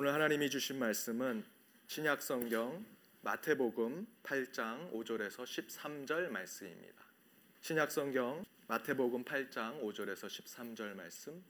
오늘 하나님이 주신 말씀은 신약 성경 마태복음 8장 5절에서 13절 말씀입니다. 신약 성경 마태복음 8장 5절에서 13절 말씀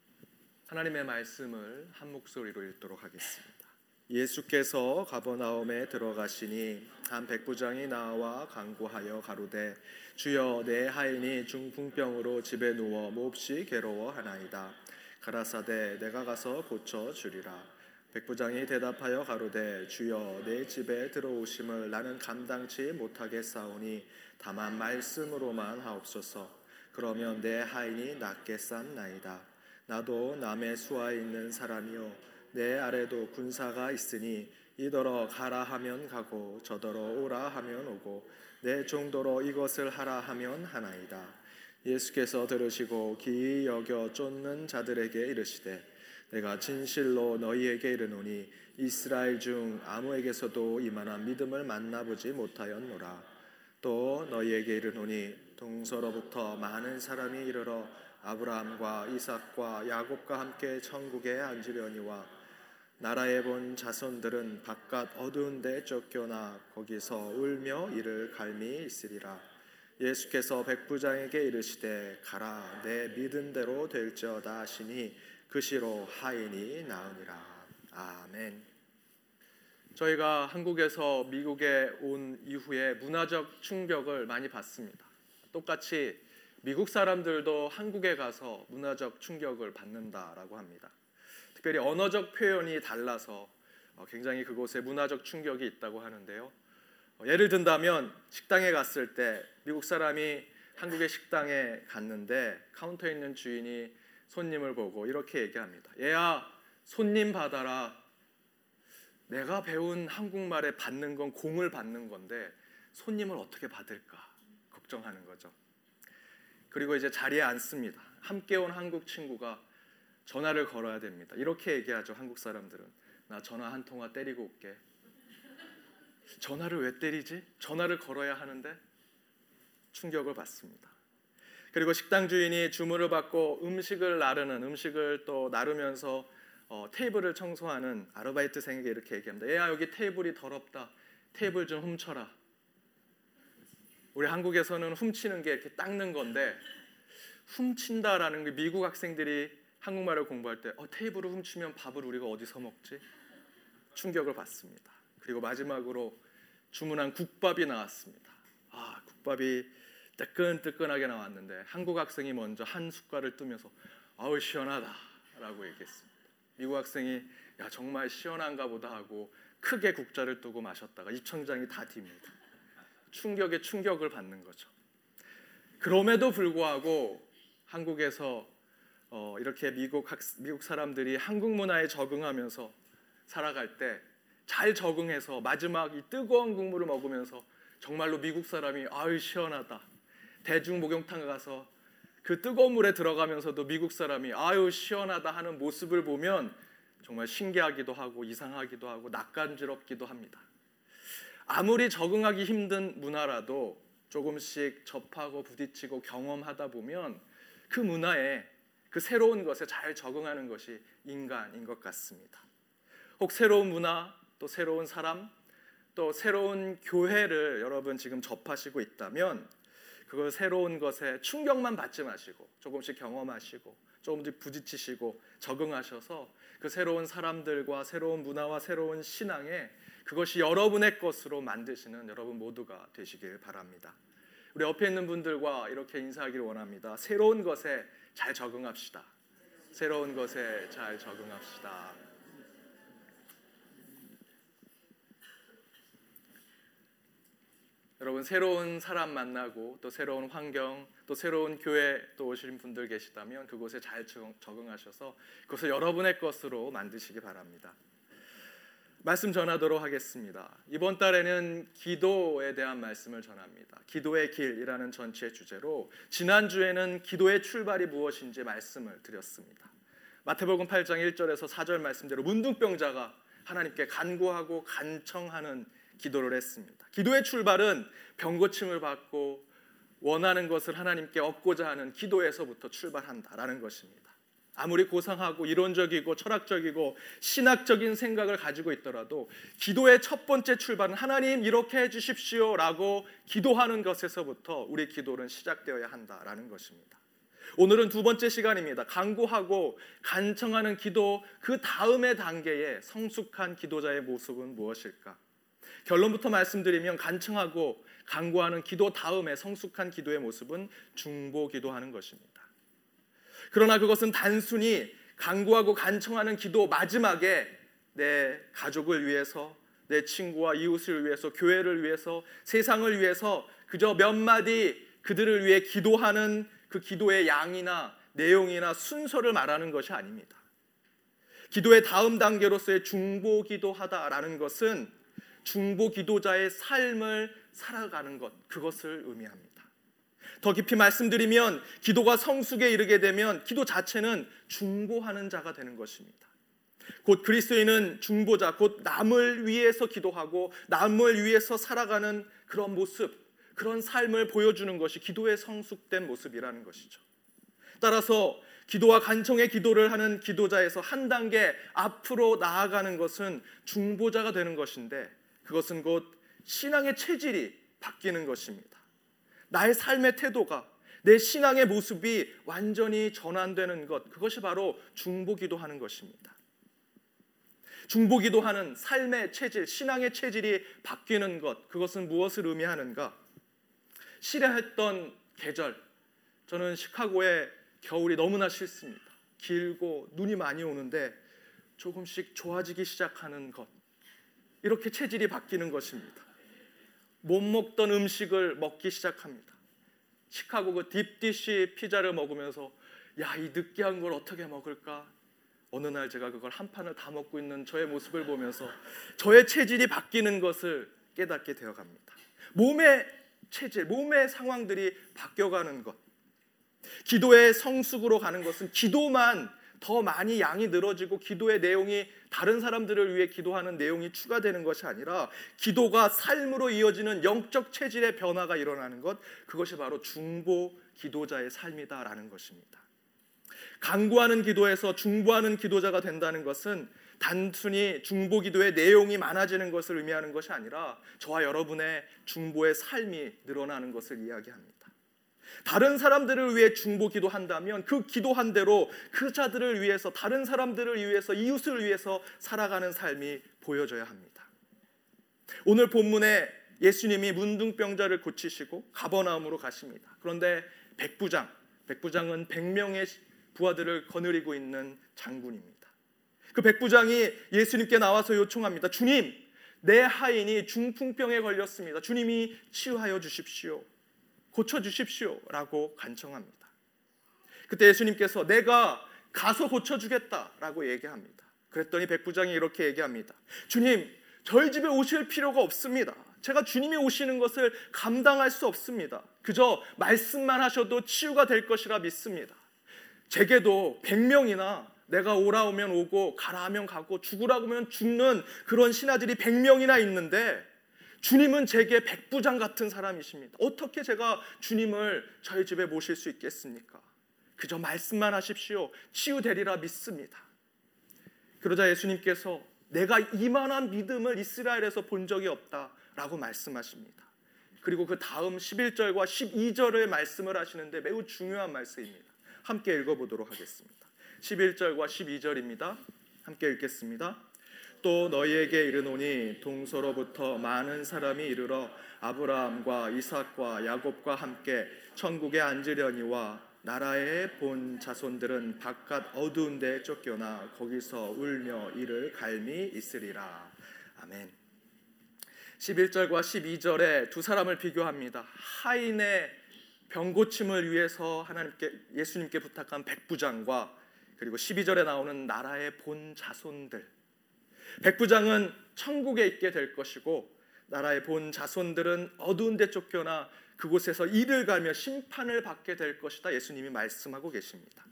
하나님의 말씀을 한 목소리로 읽도록 하겠습니다. 예수께서 가버나움에 들어가시니 한 백부장이 나와 간구하여 가로되 주여 내 하인이 중풍병으로 집에 누워 몹시 괴로워하나이다 가라사대 내가 가서 고쳐 주리라 백부장이 대답하여 가로되 주여 내 집에 들어오심을 나는 감당치 못하겠사오니 다만 말씀으로만 하옵소서 그러면 내 하인이 낫게 쌌나이다 나도 남의 수하에 있는 사람이요 내 아래도 군사가 있으니 이더러 가라 하면 가고 저더러 오라 하면 오고 내 정도로 이것을 하라 하면 하나이다. 예수께서 들으시고 기이 여겨 쫓는 자들에게 이르시되 내가 진실로 너희에게 이르노니 이스라엘 중 아무에게서도 이만한 믿음을 만나보지 못하였노라. 또 너희에게 이르노니 동서로부터 많은 사람이 이르러 아브라함과 이삭과 야곱과 함께 천국에 앉으려니와 나라에 본 자손들은 바깥 어두운 데 쫓겨나 거기서 울며 이를 갈미 있으리라. 예수께서 백부장에게 이르시되 가라 내 믿은 대로 될지어다 하시니 그 시로 하인이 나으니라. 아멘. 저희가 한국에서 미국에 온 이후에 문화적 충격을 많이 받습니다. 똑같이 미국 사람들도 한국에 가서 문화적 충격을 받는다라고 합니다. 특별히 언어적 표현이 달라서 어, 굉장히 그곳에 문화적 충격이 있다고 하는데요. 어, 예를 든다면 식당에 갔을 때 미국 사람이 한국의 식당에 갔는데 카운터에 있는 주인이 손님을 보고 이렇게 얘기합니다. 얘야 손님 받아라. 내가 배운 한국말에 받는 건 공을 받는 건데 손님을 어떻게 받을까 걱정하는 거죠. 그리고 이제 자리에 앉습니다. 함께 온 한국 친구가 전화를 걸어야 됩니다. 이렇게 얘기하죠. 한국 사람들은. 나 전화 한 통화 때리고 올게. 전화를 왜 때리지? 전화를 걸어야 하는데 충격을 받습니다. 그리고 식당 주인이 주문을 받고 음식을 나르는 음식을 또 나르면서 어, 테이블을 청소하는 아르바이트생에게 이렇게 얘기합니다. 얘야 여기 테이블이 더럽다. 테이블 좀 훔쳐라. 우리 한국에서는 훔치는 게 이렇게 닦는 건데 훔친다라는 게 미국 학생들이 한국말을 공부할 때 어, 테이블을 훔치면 밥을 우리가 어디서 먹지? 충격을 받습니다. 그리고 마지막으로 주문한 국밥이 나왔습니다. 아, 국밥이 뜨끈뜨끈하게 나왔는데 한국 학생이 먼저 한 숟갈을 뜨면서 아우 시원하다라고 얘기했습니다. 미국 학생이 야 정말 시원한가 보다 하고 크게 국자를 뜨고 마셨다가 입천장이 다 딥니다. 충격에 충격을 받는 거죠. 그럼에도 불구하고 한국에서 어, 이렇게 미국 학, 미국 사람들이 한국 문화에 적응하면서 살아갈 때 잘 적응해서 마지막 이 뜨거운 국물을 먹으면서 정말로 미국 사람이 아유 시원하다 대중 목욕탕 가서 그 뜨거운 물에 들어가면서도 미국 사람이 아유 시원하다 하는 모습을 보면 정말 신기하기도 하고 이상하기도 하고 낯간지럽기도 합니다. 아무리 적응하기 힘든 문화라도 조금씩 접하고 부딪히고 경험하다 보면 그 문화에 그 새로운 것에 잘 적응하는 것이 인간인 것 같습니다. 혹 새로운 문화, 또 새로운 사람, 또 새로운 교회를 여러분 지금 접하시고 있다면 그 새로운 것에 충격만 받지 마시고 조금씩 경험하시고 조금씩 부딪히시고 적응하셔서 그 새로운 사람들과 새로운 문화와 새로운 신앙에 그것이 여러분의 것으로 만드시는 여러분 모두가 되시길 바랍니다. 우리 옆에 있는 분들과 이렇게 인사하기를 원합니다. 새로운 것에 잘 적응합시다. 새로운 것에 잘 적응합시다. 여러분 새로운 사람 만나고 또 새로운 환경 또 새로운 교회 또 오신 분들 계시다면 그곳에 잘 적응하셔서 그것을 여러분의 것으로 만드시기 바랍니다. 말씀 전하도록 하겠습니다. 이번 달에는 기도에 대한 말씀을 전합니다. 기도의 길이라는 전체 주제로 지난주에는 기도의 출발이 무엇인지 말씀을 드렸습니다. 마태복음 8장 1절에서 4절 말씀대로 문둥병자가 하나님께 간구하고 간청하는 기도를 했습니다. 기도의 출발은 병 고침을 받고 원하는 것을 하나님께 얻고자 하는 기도에서부터 출발한다라는 것입니다. 아무리 고상하고 이론적이고 철학적이고 신학적인 생각을 가지고 있더라도 기도의 첫 번째 출발은 하나님 이렇게 해 주십시오라고 기도하는 것에서부터 우리 기도는 시작되어야 한다라는 것입니다. 오늘은 두 번째 시간입니다. 간구하고 간청하는 기도 그 다음의 단계에 성숙한 기도자의 모습은 무엇일까? 결론부터 말씀드리면 간청하고 간구하는 기도 다음에 성숙한 기도의 모습은 중보 기도하는 것입니다. 그러나 그것은 단순히 간구하고 간청하는 기도 마지막에 내 가족을 위해서 내 친구와 이웃을 위해서 교회를 위해서 세상을 위해서 그저 몇 마디 그들을 위해 기도하는 그 기도의 양이나 내용이나 순서를 말하는 것이 아닙니다. 기도의 다음 단계로서의 중보 기도하다라는 것은 중보 기도자의 삶을 살아가는 것 그것을 의미합니다. 더 깊이 말씀드리면 기도가 성숙에 이르게 되면 기도 자체는 중보하는 자가 되는 것입니다. 곧 그리스도인은 중보자, 곧 남을 위해서 기도하고 남을 위해서 살아가는 그런 모습, 그런 삶을 보여주는 것이 기도의 성숙된 모습이라는 것이죠. 따라서 기도와 간청의 기도를 하는 기도자에서 한 단계 앞으로 나아가는 것은 중보자가 되는 것인데 그것은 곧 신앙의 체질이 바뀌는 것입니다. 나의 삶의 태도가 내 신앙의 모습이 완전히 전환되는 것 그것이 바로 중보기도 하는 것입니다. 중보기도 하는 삶의 체질, 신앙의 체질이 바뀌는 것 그것은 무엇을 의미하는가? 싫어했던 계절 저는 시카고의 겨울이 너무나 싫습니다. 길고 눈이 많이 오는데 조금씩 좋아지기 시작하는 것 이렇게 체질이 바뀌는 것입니다. 못 먹던 음식을 먹기 시작합니다. 시카고 그 딥디시 피자를 먹으면서 야, 이 느끼한 걸 어떻게 먹을까? 어느 날 제가 그걸 한 판을 다 먹고 있는 저의 모습을 보면서 저의 체질이 바뀌는 것을 깨닫게 되어 갑니다. 몸의 체질, 몸의 상황들이 바뀌어가는 것. 기도의 성숙으로 가는 것은 기도만 더 많이 양이 늘어지고 기도의 내용이 다른 사람들을 위해 기도하는 내용이 추가되는 것이 아니라 기도가 삶으로 이어지는 영적 체질의 변화가 일어나는 것 그것이 바로 중보 기도자의 삶이다라는 것입니다. 강구하는 기도에서 중보하는 기도자가 된다는 것은 단순히 중보 기도의 내용이 많아지는 것을 의미하는 것이 아니라 저와 여러분의 중보의 삶이 늘어나는 것을 이야기합니다. 다른 사람들을 위해 중보 기도한다면 그 기도한 대로 그 자들을 위해서 다른 사람들을 위해서 이웃을 위해서 살아가는 삶이 보여져야 합니다. 오늘 본문에 예수님이 문둥병자를 고치시고 가버나움으로 가십니다. 그런데 백부장, 백부장은 100명의 부하들을 거느리고 있는 장군입니다. 그 백부장이 예수님께 나와서 요청합니다. 주님, 내 하인이 중풍병에 걸렸습니다. 주님이 치유하여 주십시오. 고쳐 주십시오라고 간청합니다. 그때 예수님께서 내가 가서 고쳐 주겠다라고 얘기합니다. 그랬더니 백부장이 이렇게 얘기합니다. 주님, 저희 집에 오실 필요가 없습니다. 제가 주님이 오시는 것을 감당할 수 없습니다. 그저 말씀만 하셔도 치유가 될 것이라 믿습니다. 제게도 100명이나 내가 오라 오면 오고 가라 하면 가고 죽으라 고 하면 죽는 그런 신하들이 100명이나 있는데 주님은 제게 백부장 같은 사람이십니다. 어떻게 제가 주님을 저희 집에 모실 수 있겠습니까? 그저 말씀만 하십시오. 치유되리라 믿습니다. 그러자 예수님께서 내가 이만한 믿음을 이스라엘에서 본 적이 없다라고 말씀하십니다. 그리고 그 다음 11절과 12절의 말씀을 하시는데 매우 중요한 말씀입니다. 함께 읽어보도록 하겠습니다. 11절과 12절입니다. 함께 읽겠습니다. 또 너희에게 이르노니 동서로부터 많은 사람이 이르러 아브라함과 이삭과 야곱과 함께 천국에 앉으려니와 나라의 본 자손들은 바깥 어두운 데 쫓겨나 거기서 울며 이를 갈미 있으리라. 아멘. 11절과 12절에 두 사람을 비교합니다. 하인의 병 고침을 위해서 하나님께 예수님께 부탁한 백부장과 그리고 12절에 나오는 나라의 본 자손들 백부장은 천국에 있게 될 것이고 나라의 본 자손들은 어두운 데 쫓겨나 그곳에서 일을 가며 심판을 받게 될 것이다. 예수님이 말씀하고 계십니다.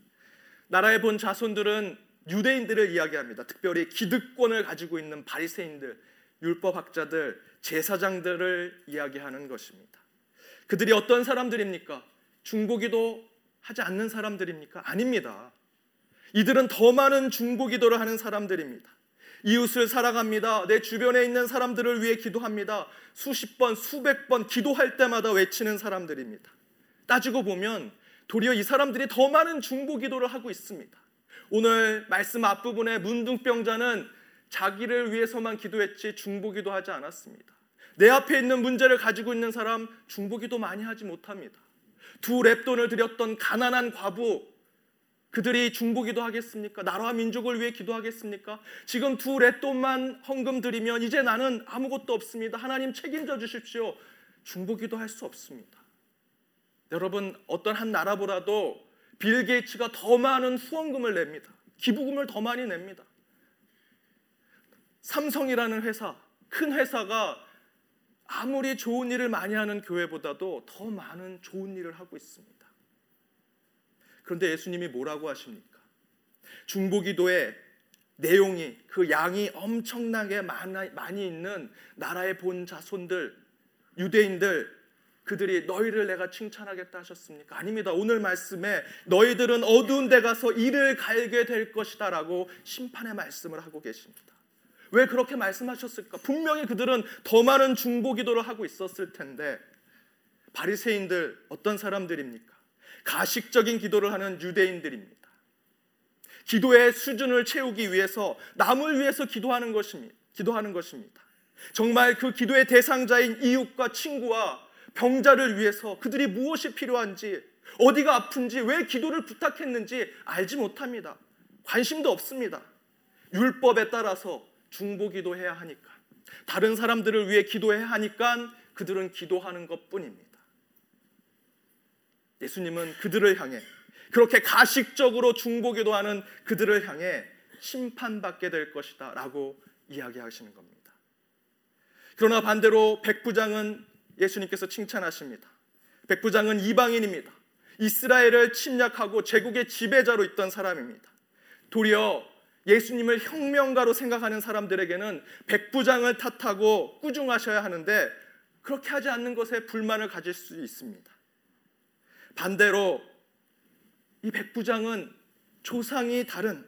나라의 본 자손들은 유대인들을 이야기합니다. 특별히 기득권을 가지고 있는 바리새인들, 율법학자들, 제사장들을 이야기하는 것입니다. 그들이 어떤 사람들입니까? 중보기도 하지 않는 사람들입니까? 아닙니다. 이들은 더 많은 중보 기도를 하는 사람들입니다. 이웃을 사랑합니다. 내 주변에 있는 사람들을 위해 기도합니다. 수십 번, 수백 번 기도할 때마다 외치는 사람들입니다. 따지고 보면 도리어 이 사람들이 더 많은 중보 기도를 하고 있습니다. 오늘 말씀 앞부분에 문둥병자는 자기를 위해서만 기도했지 중보 기도하지 않았습니다. 내 앞에 있는 문제를 가지고 있는 사람 중보 기도 많이 하지 못합니다. 두 랩돈을 드렸던 가난한 과부 그들이 중보 기도 하겠습니까? 나라와 민족을 위해 기도하겠습니까? 지금 두 렛돈만 헌금 드리면 이제 나는 아무것도 없습니다. 하나님 책임져 주십시오. 중보 기도 할 수 없습니다. 여러분 어떤 한 나라보다도 빌 게이츠가 더 많은 후원금을 냅니다. 기부금을 더 많이 냅니다. 삼성이라는 회사, 큰 회사가 아무리 좋은 일을 많이 하는 교회보다도 더 많은 좋은 일을 하고 있습니다. 그런데 예수님이 뭐라고 하십니까? 중보기도의 내용이 그 양이 엄청나게 많이 있는 나라의 본 자손들 유대인들 그들이 너희를 내가 칭찬하겠다 하셨습니까? 아닙니다. 오늘 말씀에 너희들은 어두운 데 가서 이를 갈게 될 것이다라고 심판의 말씀을 하고 계십니다. 왜 그렇게 말씀하셨을까? 분명히 그들은 더 많은 중보 기도를 하고 있었을 텐데 바리새인들 어떤 사람들입니까? 가식적인 기도를 하는 유대인들입니다. 기도의 수준을 채우기 위해서 남을 위해서 기도하는 것입니다. 기도하는 것입니다. 정말 그 기도의 대상자인 이웃과 친구와 병자를 위해서 그들이 무엇이 필요한지 어디가 아픈지 왜 기도를 부탁했는지 알지 못합니다. 관심도 없습니다. 율법에 따라서 중보 기도해야 하니까 다른 사람들을 위해 기도해야 하니까 그들은 기도하는 것 뿐입니다. 예수님은 그들을 향해 그렇게 가식적으로 중보기도 하는 그들을 향해 심판받게 될 것이다 라고 이야기하시는 겁니다. 그러나 반대로 백부장은 예수님께서 칭찬하십니다. 백부장은 이방인입니다. 이스라엘을 침략하고 제국의 지배자로 있던 사람입니다. 도리어 예수님을 혁명가로 생각하는 사람들에게는 백부장을 탓하고 꾸중하셔야 하는데 그렇게 하지 않는 것에 불만을 가질 수 있습니다. 반대로 이 백부장은 조상이 다른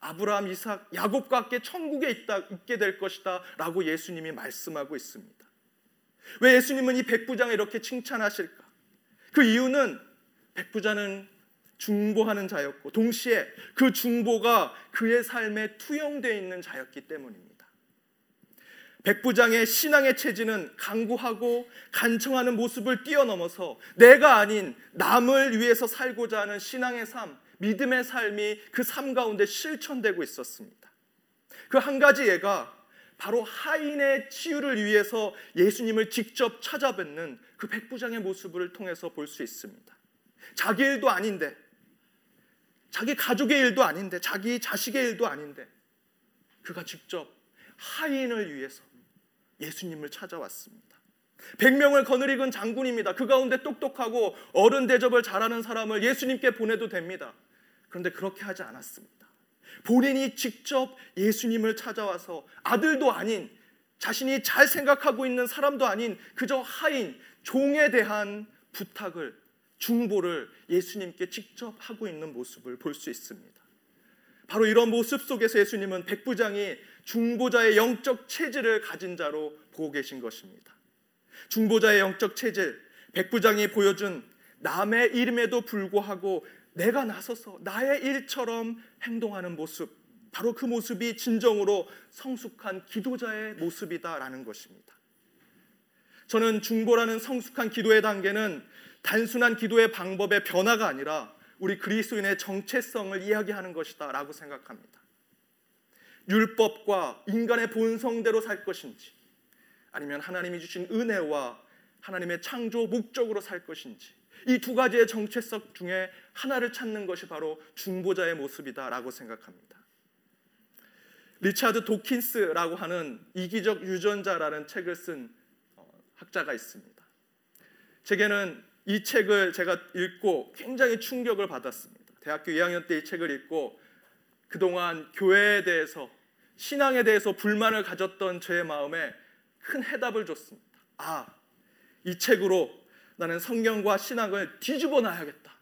아브라함, 이삭, 야곱과 함께 천국에 있다, 있게 될 것이다 라고 예수님이 말씀하고 있습니다. 왜 예수님은 이 백부장을 이렇게 칭찬하실까? 그 이유는 백부장은 중보하는 자였고 동시에 그 중보가 그의 삶에 투영되어 있는 자였기 때문입니다. 백부장의 신앙의 체질은 강구하고 간청하는 모습을 뛰어넘어서 내가 아닌 남을 위해서 살고자 하는 신앙의 삶, 믿음의 삶이 그 삶 가운데 실천되고 있었습니다. 그 한 가지 예가 바로 하인의 치유를 위해서 예수님을 직접 찾아뵙는 그 백부장의 모습을 통해서 볼 수 있습니다. 자기 일도 아닌데, 자기 가족의 일도 아닌데, 자기 자식의 일도 아닌데, 그가 직접 하인을 위해서 예수님을 찾아왔습니다. 100명을 거느리은 장군입니다. 그 가운데 똑똑하고 어른 대접을 잘하는 사람을 예수님께 보내도 됩니다. 그런데 그렇게 하지 않았습니다. 본인이 직접 예수님을 찾아와서 아들도 아닌 자신이 잘 생각하고 있는 사람도 아닌 그저 하인, 종에 대한 부탁을, 중보를 예수님께 직접 하고 있는 모습을 볼 수 있습니다. 바로 이런 모습 속에서 예수님은 백부장이 중보자의 영적 체질을 가진 자로 보고 계신 것입니다. 중보자의 영적 체질, 백부장이 보여준 남의 이름에도 불구하고 내가 나서서 나의 일처럼 행동하는 모습, 바로 그 모습이 진정으로 성숙한 기도자의 모습이다라는 것입니다. 저는 중보라는 성숙한 기도의 단계는 단순한 기도의 방법의 변화가 아니라 우리 그리스도인의 정체성을 이야기하는 것이다라고 생각합니다. 율법과 인간의 본성대로 살 것인지 아니면 하나님이 주신 은혜와 하나님의 창조 목적으로 살 것인지 이 두 가지의 정체성 중에 하나를 찾는 것이 바로 중보자의 모습이다라고 생각합니다. 리차드 도킨스라고 하는 이기적 유전자라는 책을 쓴 어, 학자가 있습니다. 제게는 이 책을 제가 읽고 굉장히 충격을 받았습니다. 대학교 2학년 때 이 책을 읽고 그동안 교회에 대해서 신앙에 대해서 불만을 가졌던 제 마음에 큰 해답을 줬습니다. 아, 이 책으로 나는 성경과 신앙을 뒤집어 놔야겠다.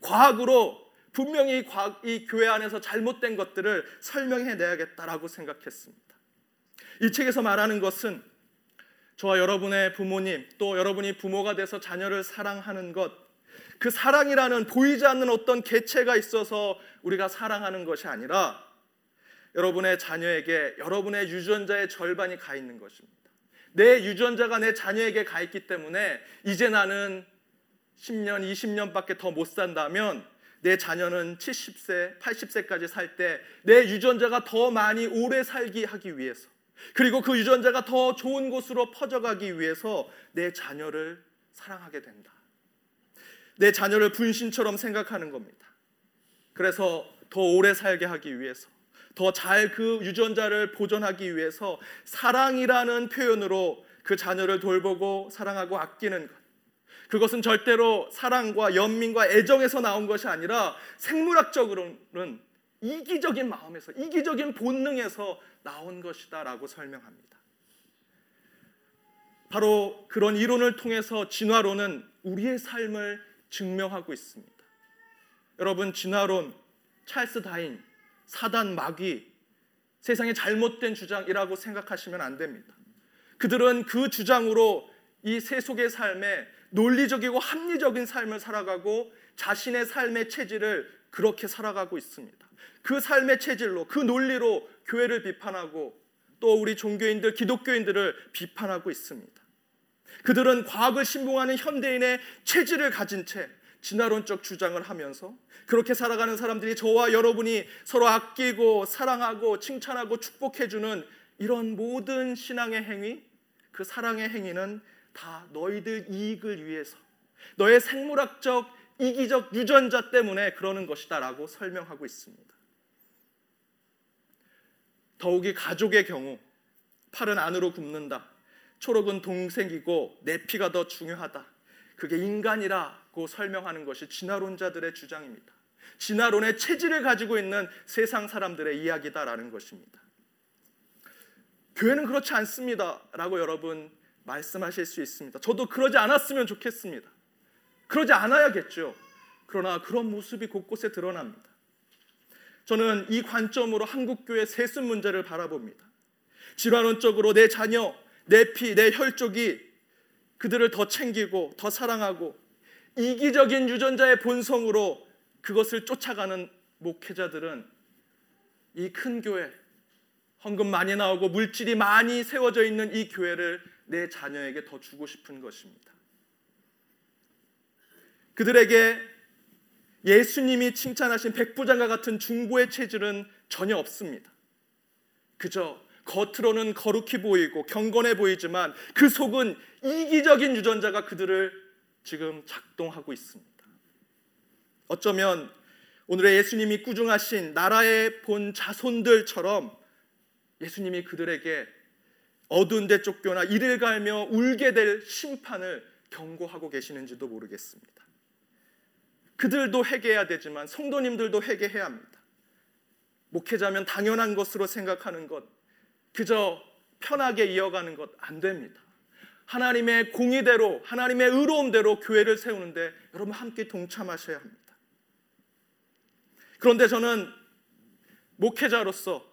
과학으로 분명히 이 교회 안에서 잘못된 것들을 설명해 내야겠다라고 생각했습니다. 이 책에서 말하는 것은 저와 여러분의 부모님 또 여러분이 부모가 돼서 자녀를 사랑하는 것, 그 사랑이라는 보이지 않는 어떤 개체가 있어서 우리가 사랑하는 것이 아니라 여러분의 자녀에게 여러분의 유전자의 절반이 가 있는 것입니다. 내 유전자가 내 자녀에게 가 있기 때문에 이제 나는 10년, 20년밖에 더 못 산다면 내 자녀는 70세, 80세까지 살 때 내 유전자가 더 많이 오래 살기 하기 위해서 그리고 그 유전자가 더 좋은 곳으로 퍼져가기 위해서 내 자녀를 사랑하게 된다. 내 자녀를 분신처럼 생각하는 겁니다. 그래서 더 오래 살게 하기 위해서 더 잘 그 유전자를 보존하기 위해서 사랑이라는 표현으로 그 자녀를 돌보고 사랑하고 아끼는 것. 그것은 절대로 사랑과 연민과 애정에서 나온 것이 아니라 생물학적으로는 이기적인 마음에서 이기적인 본능에서 나온 것이다라고 설명합니다. 바로 그런 이론을 통해서 진화론은 우리의 삶을 증명하고 있습니다. 여러분 진화론, 찰스 다인, 사단 마귀 세상의 잘못된 주장이라고 생각하시면 안 됩니다. 그들은 그 주장으로 이 세속의 삶에 논리적이고 합리적인 삶을 살아가고 자신의 삶의 체질을 그렇게 살아가고 있습니다. 그 삶의 체질로 그 논리로 교회를 비판하고 또 우리 종교인들 기독교인들을 비판하고 있습니다. 그들은 과학을 신봉하는 현대인의 체질을 가진 채 진화론적 주장을 하면서 그렇게 살아가는 사람들이 저와 여러분이 서로 아끼고 사랑하고 칭찬하고 축복해주는 이런 모든 신앙의 행위, 그 사랑의 행위는 다 너희들 이익을 위해서 너의 생물학적 이기적 유전자 때문에 그러는 것이다라고 설명하고 있습니다. 더욱이 가족의 경우 팔은 안으로 굽는다. 초록은 동생이고 내 피가 더 중요하다. 그게 인간이라고 설명하는 것이 진화론자들의 주장입니다. 진화론의 체질을 가지고 있는 세상 사람들의 이야기다라는 것입니다. 교회는 그렇지 않습니다라고 여러분 말씀하실 수 있습니다. 저도 그러지 않았으면 좋겠습니다. 그러지 않아야겠죠. 그러나 그런 모습이 곳곳에 드러납니다. 저는 이 관점으로 한국교회 세습 문제를 바라봅니다. 질환론적으로 내 자녀, 내 피, 내 혈족이 그들을 더 챙기고 더 사랑하고 이기적인 유전자의 본성으로 그것을 쫓아가는 목회자들은 이 큰 교회, 헌금 많이 나오고 물질이 많이 세워져 있는 이 교회를 내 자녀에게 더 주고 싶은 것입니다. 그들에게 예수님이 칭찬하신 백부장과 같은 중보의 체질은 전혀 없습니다. 그저 겉으로는 거룩히 보이고 경건해 보이지만 그 속은 이기적인 유전자가 그들을 지금 작동하고 있습니다. 어쩌면 오늘의 예수님이 꾸중하신 나라의 본 자손들처럼 예수님이 그들에게 어두운 데 쫓겨나 이를 갈며 울게 될 심판을 경고하고 계시는지도 모르겠습니다. 그들도 회개해야 되지만 성도님들도 회개해야 합니다. 목회자면 당연한 것으로 생각하는 것, 그저 편하게 이어가는 것 안 됩니다. 하나님의 공의대로, 하나님의 의로움대로 교회를 세우는데 여러분 함께 동참하셔야 합니다. 그런데 저는 목회자로서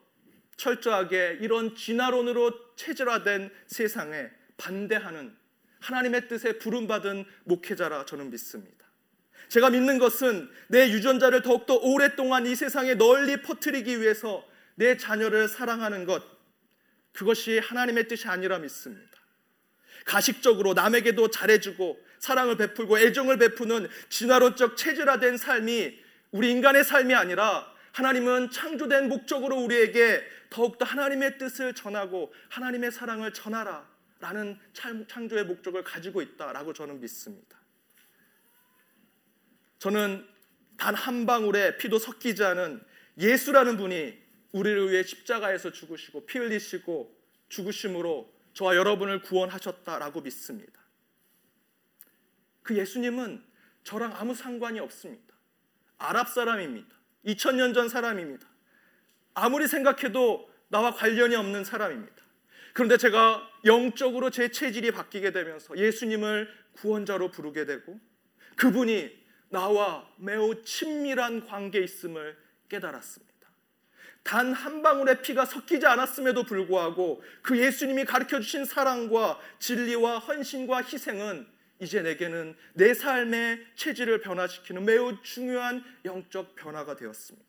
철저하게 이런 진화론으로 체질화된 세상에 반대하는 하나님의 뜻에 부름받은 목회자라 저는 믿습니다. 제가 믿는 것은 내 유전자를 더욱더 오랫동안 이 세상에 널리 퍼뜨리기 위해서 내 자녀를 사랑하는 것, 그것이 하나님의 뜻이 아니라 믿습니다. 가식적으로 남에게도 잘해주고 사랑을 베풀고 애정을 베푸는 진화론적 체질화된 삶이 우리 인간의 삶이 아니라 하나님은 창조된 목적으로 우리에게 더욱더 하나님의 뜻을 전하고 하나님의 사랑을 전하라 라는 창조의 목적을 가지고 있다라고 저는 믿습니다. 저는 단 한 방울의 피도 섞이지 않은 예수라는 분이 우리를 위해 십자가에서 죽으시고 피 흘리시고 죽으심으로 저와 여러분을 구원하셨다라고 믿습니다. 그 예수님은 저랑 아무 상관이 없습니다. 아랍 사람입니다. 2000년 전 사람입니다. 아무리 생각해도 나와 관련이 없는 사람입니다. 그런데 제가 영적으로 제 체질이 바뀌게 되면서 예수님을 구원자로 부르게 되고 그분이 나와 매우 친밀한 관계 있음을 깨달았습니다. 단 한 방울의 피가 섞이지 않았음에도 불구하고 그 예수님이 가르쳐 주신 사랑과 진리와 헌신과 희생은 이제 내게는 내 삶의 체질을 변화시키는 매우 중요한 영적 변화가 되었습니다.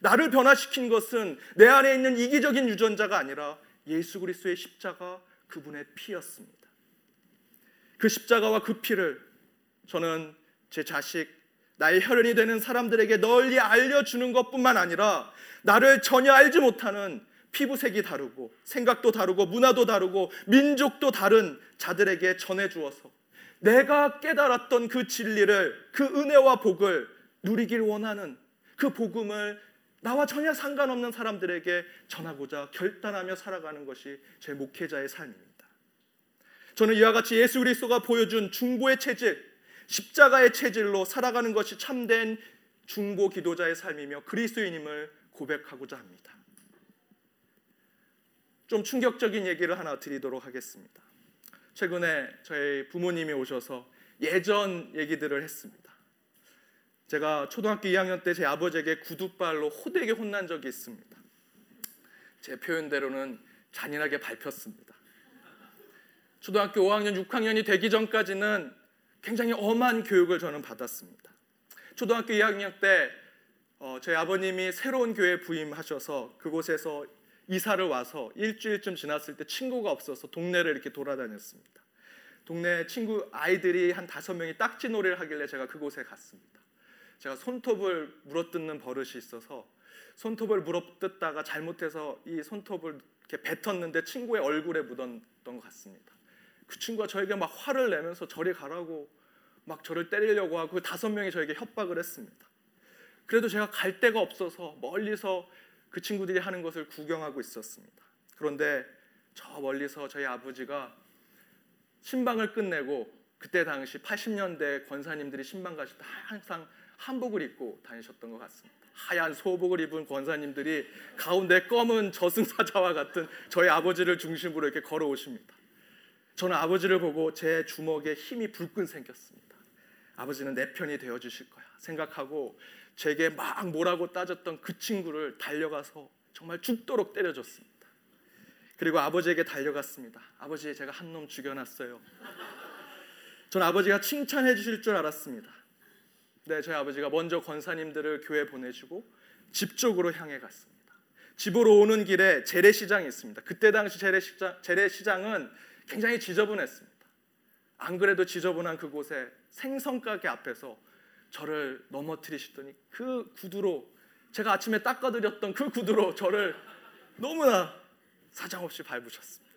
나를 변화시킨 것은 내 안에 있는 이기적인 유전자가 아니라 예수 그리스도의 십자가 그분의 피였습니다. 그 십자가와 그 피를 저는 제 자식, 나의 혈연이 되는 사람들에게 널리 알려주는 것뿐만 아니라 나를 전혀 알지 못하는 피부색이 다르고 생각도 다르고 문화도 다르고 민족도 다른 자들에게 전해 주어서 내가 깨달았던 그 진리를 그 은혜와 복을 누리길 원하는 그 복음을 나와 전혀 상관없는 사람들에게 전하고자 결단하며 살아가는 것이 제 목회자의 삶입니다. 저는 이와 같이 예수 그리스도가 보여준 중보의 체질, 십자가의 체질로 살아가는 것이 참된 중보 기도자의 삶이며 그리스도인임을 고백하고자 합니다. 좀 충격적인 얘기를 하나 드리도록 하겠습니다. 최근에 저희 부모님이 오셔서 예전 얘기들을 했습니다. 제가 초등학교 2학년 때 제 아버지에게 구두발로 호되게 혼난 적이 있습니다. 제 표현대로는 잔인하게 밟혔습니다. 초등학교 5학년, 6학년이 되기 전까지는 굉장히 엄한 교육을 저는 받았습니다. 초등학교 2학년 때 어, 저희 아버님이 새로운 교회 부임하셔서 그곳에서 이사를 와서 일주일쯤 지났을 때 친구가 없어서 동네를 이렇게 돌아다녔습니다. 동네 친구 아이들이 한 다섯 명이 딱지 놀이를 하길래 제가 그곳에 갔습니다. 제가 손톱을 물어뜯는 버릇이 있어서 손톱을 물어뜯다가 잘못해서 이 손톱을 이렇게 뱉었는데 친구의 얼굴에 묻었던 것 같습니다. 그 친구가 저에게 막 화를 내면서 저리 가라고 막 저를 때리려고 하고 그 다섯 명이 저에게 협박을 했습니다. 그래도 제가 갈 데가 없어서 멀리서 그 친구들이 하는 것을 구경하고 있었습니다. 그런데 저 멀리서 저희 아버지가 신방을 끝내고 그때 당시 80년대 권사님들이 신방 가실 때 항상 한복을 입고 다니셨던 것 같습니다. 하얀 소복을 입은 권사님들이 가운데 검은 저승사자와 같은 저희 아버지를 중심으로 이렇게 걸어오십니다. 저는 아버지를 보고 제 주먹에 힘이 불끈 생겼습니다. 아버지는 내 편이 되어 주실 거야 생각하고 제게 막 뭐라고 따졌던 그 친구를 달려가서 정말 죽도록 때려줬습니다. 그리고 아버지에게 달려갔습니다. 아버지 제가 한 놈 죽여놨어요. 전 아버지가 칭찬해 주실 줄 알았습니다. 네, 저희 아버지가 먼저 권사님들을 교회 보내주고 집 쪽으로 향해 갔습니다. 집으로 오는 길에 재래시장이 있습니다. 그때 당시 재래시장, 재래시장은 굉장히 지저분했습니다. 안 그래도 지저분한 그곳에 생선가게 앞에서 저를 넘어뜨리시더니 그 구두로 제가 아침에 닦아드렸던 그 구두로 저를 너무나 사정없이 밟으셨습니다.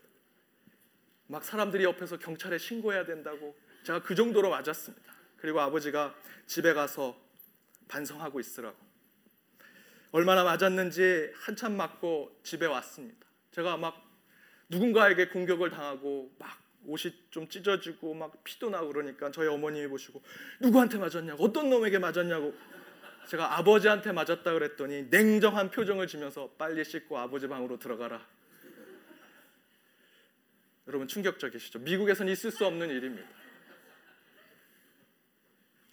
막 사람들이 옆에서 경찰에 신고해야 된다고 제가 그 정도로 맞았습니다. 그리고 아버지가 집에 가서 반성하고 있으라고. 얼마나 맞았는지 한참 맞고 집에 왔습니다. 제가 막 누군가에게 공격을 당하고 막 옷이 좀 찢어지고 막 피도 나고 그러니까 저희 어머님이 보시고 누구한테 맞았냐고 어떤 놈에게 맞았냐고 제가 아버지한테 맞았다 그랬더니 냉정한 표정을 지면서 빨리 씻고 아버지 방으로 들어가라. 여러분 충격적이시죠? 미국에선 있을 수 없는 일입니다.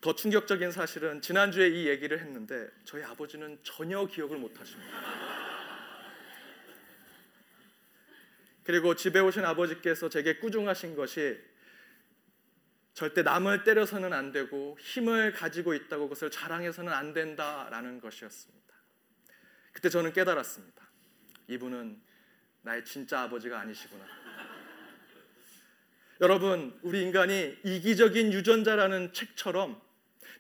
더 충격적인 사실은 지난주에 이 얘기를 했는데 저희 아버지는 전혀 기억을 못 하십니다. 그리고 집에 오신 아버지께서 제게 꾸중하신 것이 절대 남을 때려서는 안 되고 힘을 가지고 있다고 그것을 자랑해서는 안 된다라는 것이었습니다. 그때 저는 깨달았습니다. 이분은 나의 진짜 아버지가 아니시구나. 여러분, 우리 인간이 이기적인 유전자라는 책처럼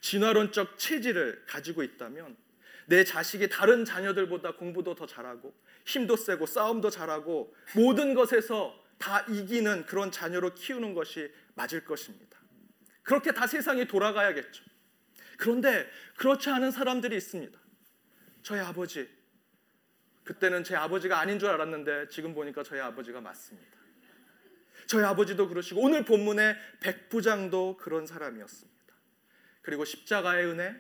진화론적 체질을 가지고 있다면 내 자식이 다른 자녀들보다 공부도 더 잘하고 힘도 세고 싸움도 잘하고 모든 것에서 다 이기는 그런 자녀로 키우는 것이 맞을 것입니다. 그렇게 다 세상이 돌아가야겠죠. 그런데 그렇지 않은 사람들이 있습니다. 저희 아버지. 그때는 제 아버지가 아닌 줄 알았는데 지금 보니까 저희 아버지가 맞습니다. 저희 아버지도 그러시고 오늘 본문의 백부장도 그런 사람이었습니다. 그리고 십자가의 은혜,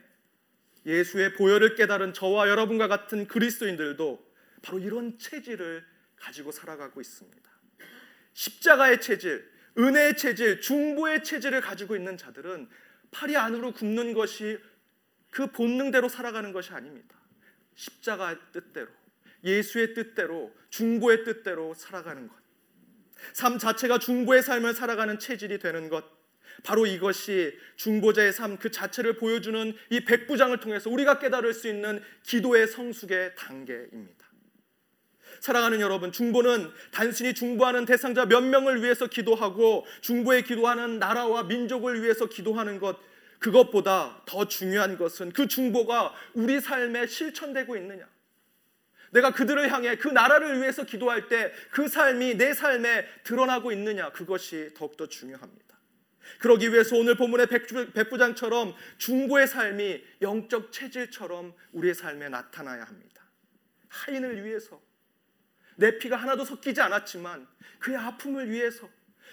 예수의 보혈을 깨달은 저와 여러분과 같은 그리스도인들도 바로 이런 체질을 가지고 살아가고 있습니다. 십자가의 체질, 은혜의 체질, 중보의 체질을 가지고 있는 자들은 팔이 안으로 굽는 것이 그 본능대로 살아가는 것이 아닙니다. 십자가의 뜻대로, 예수의 뜻대로, 중보의 뜻대로 살아가는 것. 삶 자체가 중보의 삶을 살아가는 체질이 되는 것. 바로 이것이 중보자의 삶 그 자체를 보여주는 이 백부장을 통해서 우리가 깨달을 수 있는 기도의 성숙의 단계입니다. 사랑하는 여러분, 중보는 단순히 중보하는 대상자 몇 명을 위해서 기도하고 중보에 기도하는 나라와 민족을 위해서 기도하는 것 그것보다 더 중요한 것은 그 중보가 우리 삶에 실천되고 있느냐. 내가 그들을 향해 그 나라를 위해서 기도할 때 그 삶이 내 삶에 드러나고 있느냐. 그것이 더욱더 중요합니다. 그러기 위해서 오늘 본문의 백부장처럼 중보의 삶이 영적 체질처럼 우리의 삶에 나타나야 합니다. 하인을 위해서 내 피가 하나도 섞이지 않았지만 그의 아픔을 위해서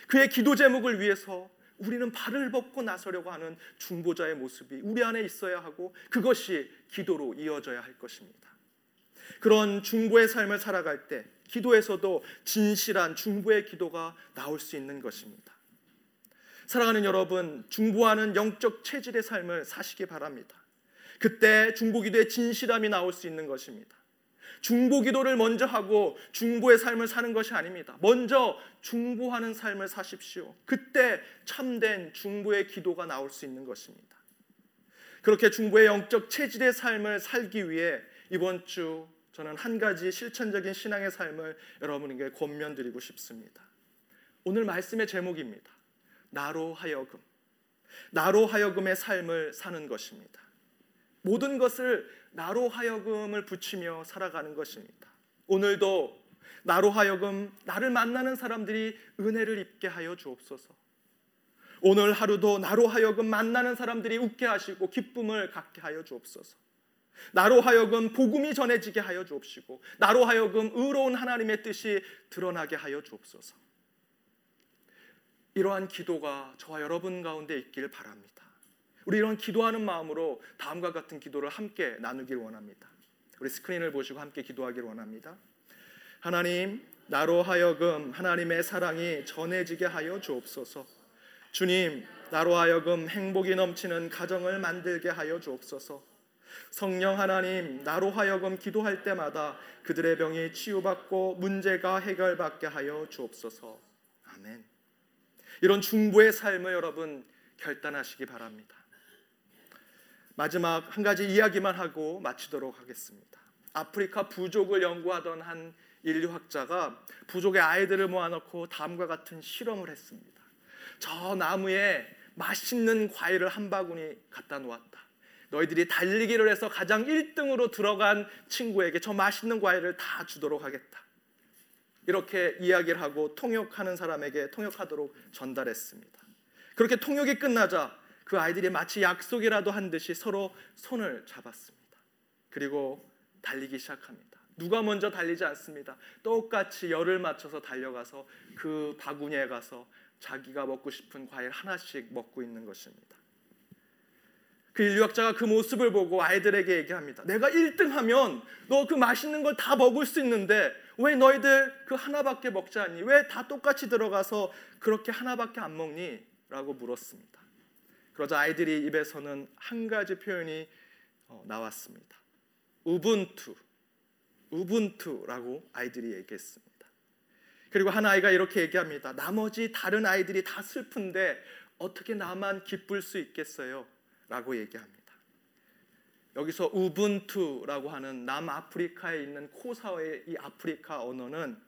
그의 기도 제목을 위해서 우리는 발을 벗고 나서려고 하는 중보자의 모습이 우리 안에 있어야 하고 그것이 기도로 이어져야 할 것입니다. 그런 중보의 삶을 살아갈 때 기도에서도 진실한 중보의 기도가 나올 수 있는 것입니다. 사랑하는 여러분, 중보하는 영적 체질의 삶을 사시기 바랍니다. 그때 중보기도의 진실함이 나올 수 있는 것입니다. 중보 기도를 먼저 하고 중보의 삶을 사는 것이 아닙니다. 먼저 중보하는 삶을 사십시오. 그때 참된 중보의 기도가 나올 수 있는 것입니다. 그렇게 중보의 영적 체질의 삶을 살기 위해 이번 주 저는 한 가지 실천적인 신앙의 삶을 여러분에게 권면드리고 싶습니다. 오늘 말씀의 제목입니다. 나로 하여금. 나로 하여금의 삶을 사는 것입니다. 모든 것을 나로 하여금을 붙이며 살아가는 것입니다. 오늘도 나로 하여금 나를 만나는 사람들이 은혜를 입게 하여 주옵소서. 오늘 하루도 나로 하여금 만나는 사람들이 웃게 하시고 기쁨을 갖게 하여 주옵소서. 나로 하여금 복음이 전해지게 하여 주옵시고 나로 하여금 의로운 하나님의 뜻이 드러나게 하여 주옵소서. 이러한 기도가 저와 여러분 가운데 있길 바랍니다. 우리 이런 기도하는 마음으로 다음과 같은 기도를 함께 나누길 원합니다. 우리 스크린을 보시고 함께 기도하길 원합니다. 하나님, 나로 하여금 하나님의 사랑이 전해지게 하여 주옵소서. 주님, 나로 하여금 행복이 넘치는 가정을 만들게 하여 주옵소서. 성령 하나님, 나로 하여금 기도할 때마다 그들의 병이 치유받고 문제가 해결받게 하여 주옵소서. 아멘. 이런 중보의 삶을 여러분 결단하시기 바랍니다. 마지막 한 가지 이야기만 하고 마치도록 하겠습니다. 아프리카 부족을 연구하던 한 인류학자가 부족의 아이들을 모아놓고 다음과 같은 실험을 했습니다. 저 나무에 맛있는 과일을 한 바구니 갖다 놓았다. 너희들이 달리기를 해서 가장 1등으로 들어간 친구에게 저 맛있는 과일을 다 주도록 하겠다. 이렇게 이야기를 하고 통역하는 사람에게 통역하도록 전달했습니다. 그렇게 통역이 끝나자 그 아이들이 마치 약속이라도 한 듯이 서로 손을 잡았습니다. 그리고 달리기 시작합니다. 누가 먼저 달리지 않습니다. 똑같이 열을 맞춰서 달려가서 그 바구니에 가서 자기가 먹고 싶은 과일 하나씩 먹고 있는 것입니다. 그 인류학자가 그 모습을 보고 아이들에게 얘기합니다. 내가 1등 하면 너 그 맛있는 걸 다 먹을 수 있는데 왜 너희들 그 하나밖에 먹지 않니? 왜 다 똑같이 들어가서 그렇게 하나밖에 안 먹니? 라고 물었습니다. 그러자 아이들이 입에서는 한 가지 표현이 어, 나왔습니다. 우분투, 우분투라고 아이들이 얘기했습니다. 그리고 한 아이가 이렇게 얘기합니다. 나머지 다른 아이들이 다 슬픈데 어떻게 나만 기쁠 수 있겠어요? 라고 얘기합니다. 여기서 우분투라고 하는 남아프리카에 있는 코사의 이 아프리카 언어는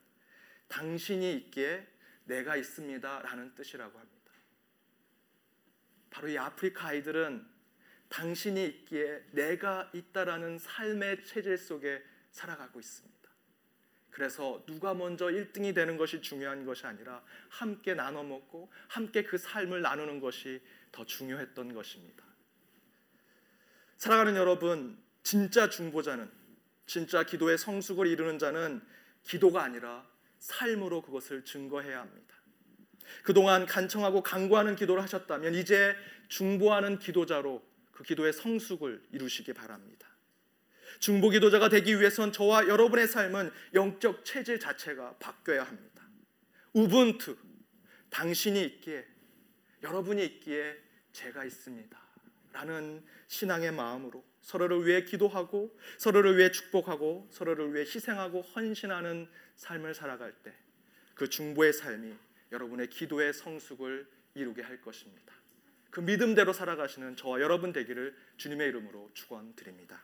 당신이 있기에 내가 있습니다 라는 뜻이라고 합니다. 바로 이 아프리카 아이들은 당신이 있기에 내가 있다라는 삶의 체질 속에 살아가고 있습니다. 그래서 누가 먼저 1등이 되는 것이 중요한 것이 아니라 함께 나눠 먹고 함께 그 삶을 나누는 것이 더 중요했던 것입니다. 사랑하는 여러분, 진짜 중보자는 진짜 기도의 성숙을 이루는 자는 기도가 아니라 삶으로 그것을 증거해야 합니다. 그동안 간청하고 간구하는 기도를 하셨다면 이제 중보하는 기도자로 그 기도의 성숙을 이루시기 바랍니다. 중보 기도자가 되기 위해선 저와 여러분의 삶은 영적 체질 자체가 바뀌어야 합니다. 우분투 당신이 있기에 여러분이 있기에 제가 있습니다. 라는 신앙의 마음으로 서로를 위해 기도하고 서로를 위해 축복하고 서로를 위해 희생하고 헌신하는 삶을 살아갈 때 그 중보의 삶이 여러분의 기도의 성숙을 이루게 할 것입니다. 그 믿음대로 살아가시는 저와 여러분 되기를 주님의 이름으로 축원드립니다.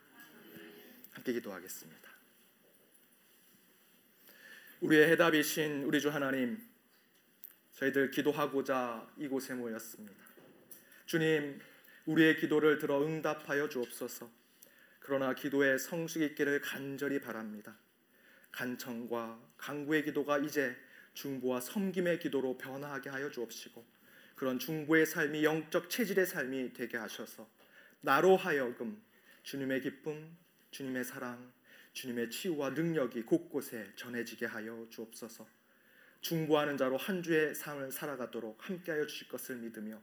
함께 기도하겠습니다. 우리의 해답이신 우리 주 하나님, 저희들 기도하고자 이곳에 모였습니다. 주님, 우리의 기도를 들어 응답하여 주옵소서. 그러나 기도에 성숙 있기를 간절히 바랍니다. 간청과 강구의 기도가 이제 중보와 섬김의 기도로 변화하게 하여 주옵시고 그런 중보의 삶이 영적 체질의 삶이 되게 하셔서 나로 하여금 주님의 기쁨, 주님의 사랑, 주님의 치유와 능력이 곳곳에 전해지게 하여 주옵소서. 중보하는 자로 한 주의 삶을 살아가도록 함께하여 주실 것을 믿으며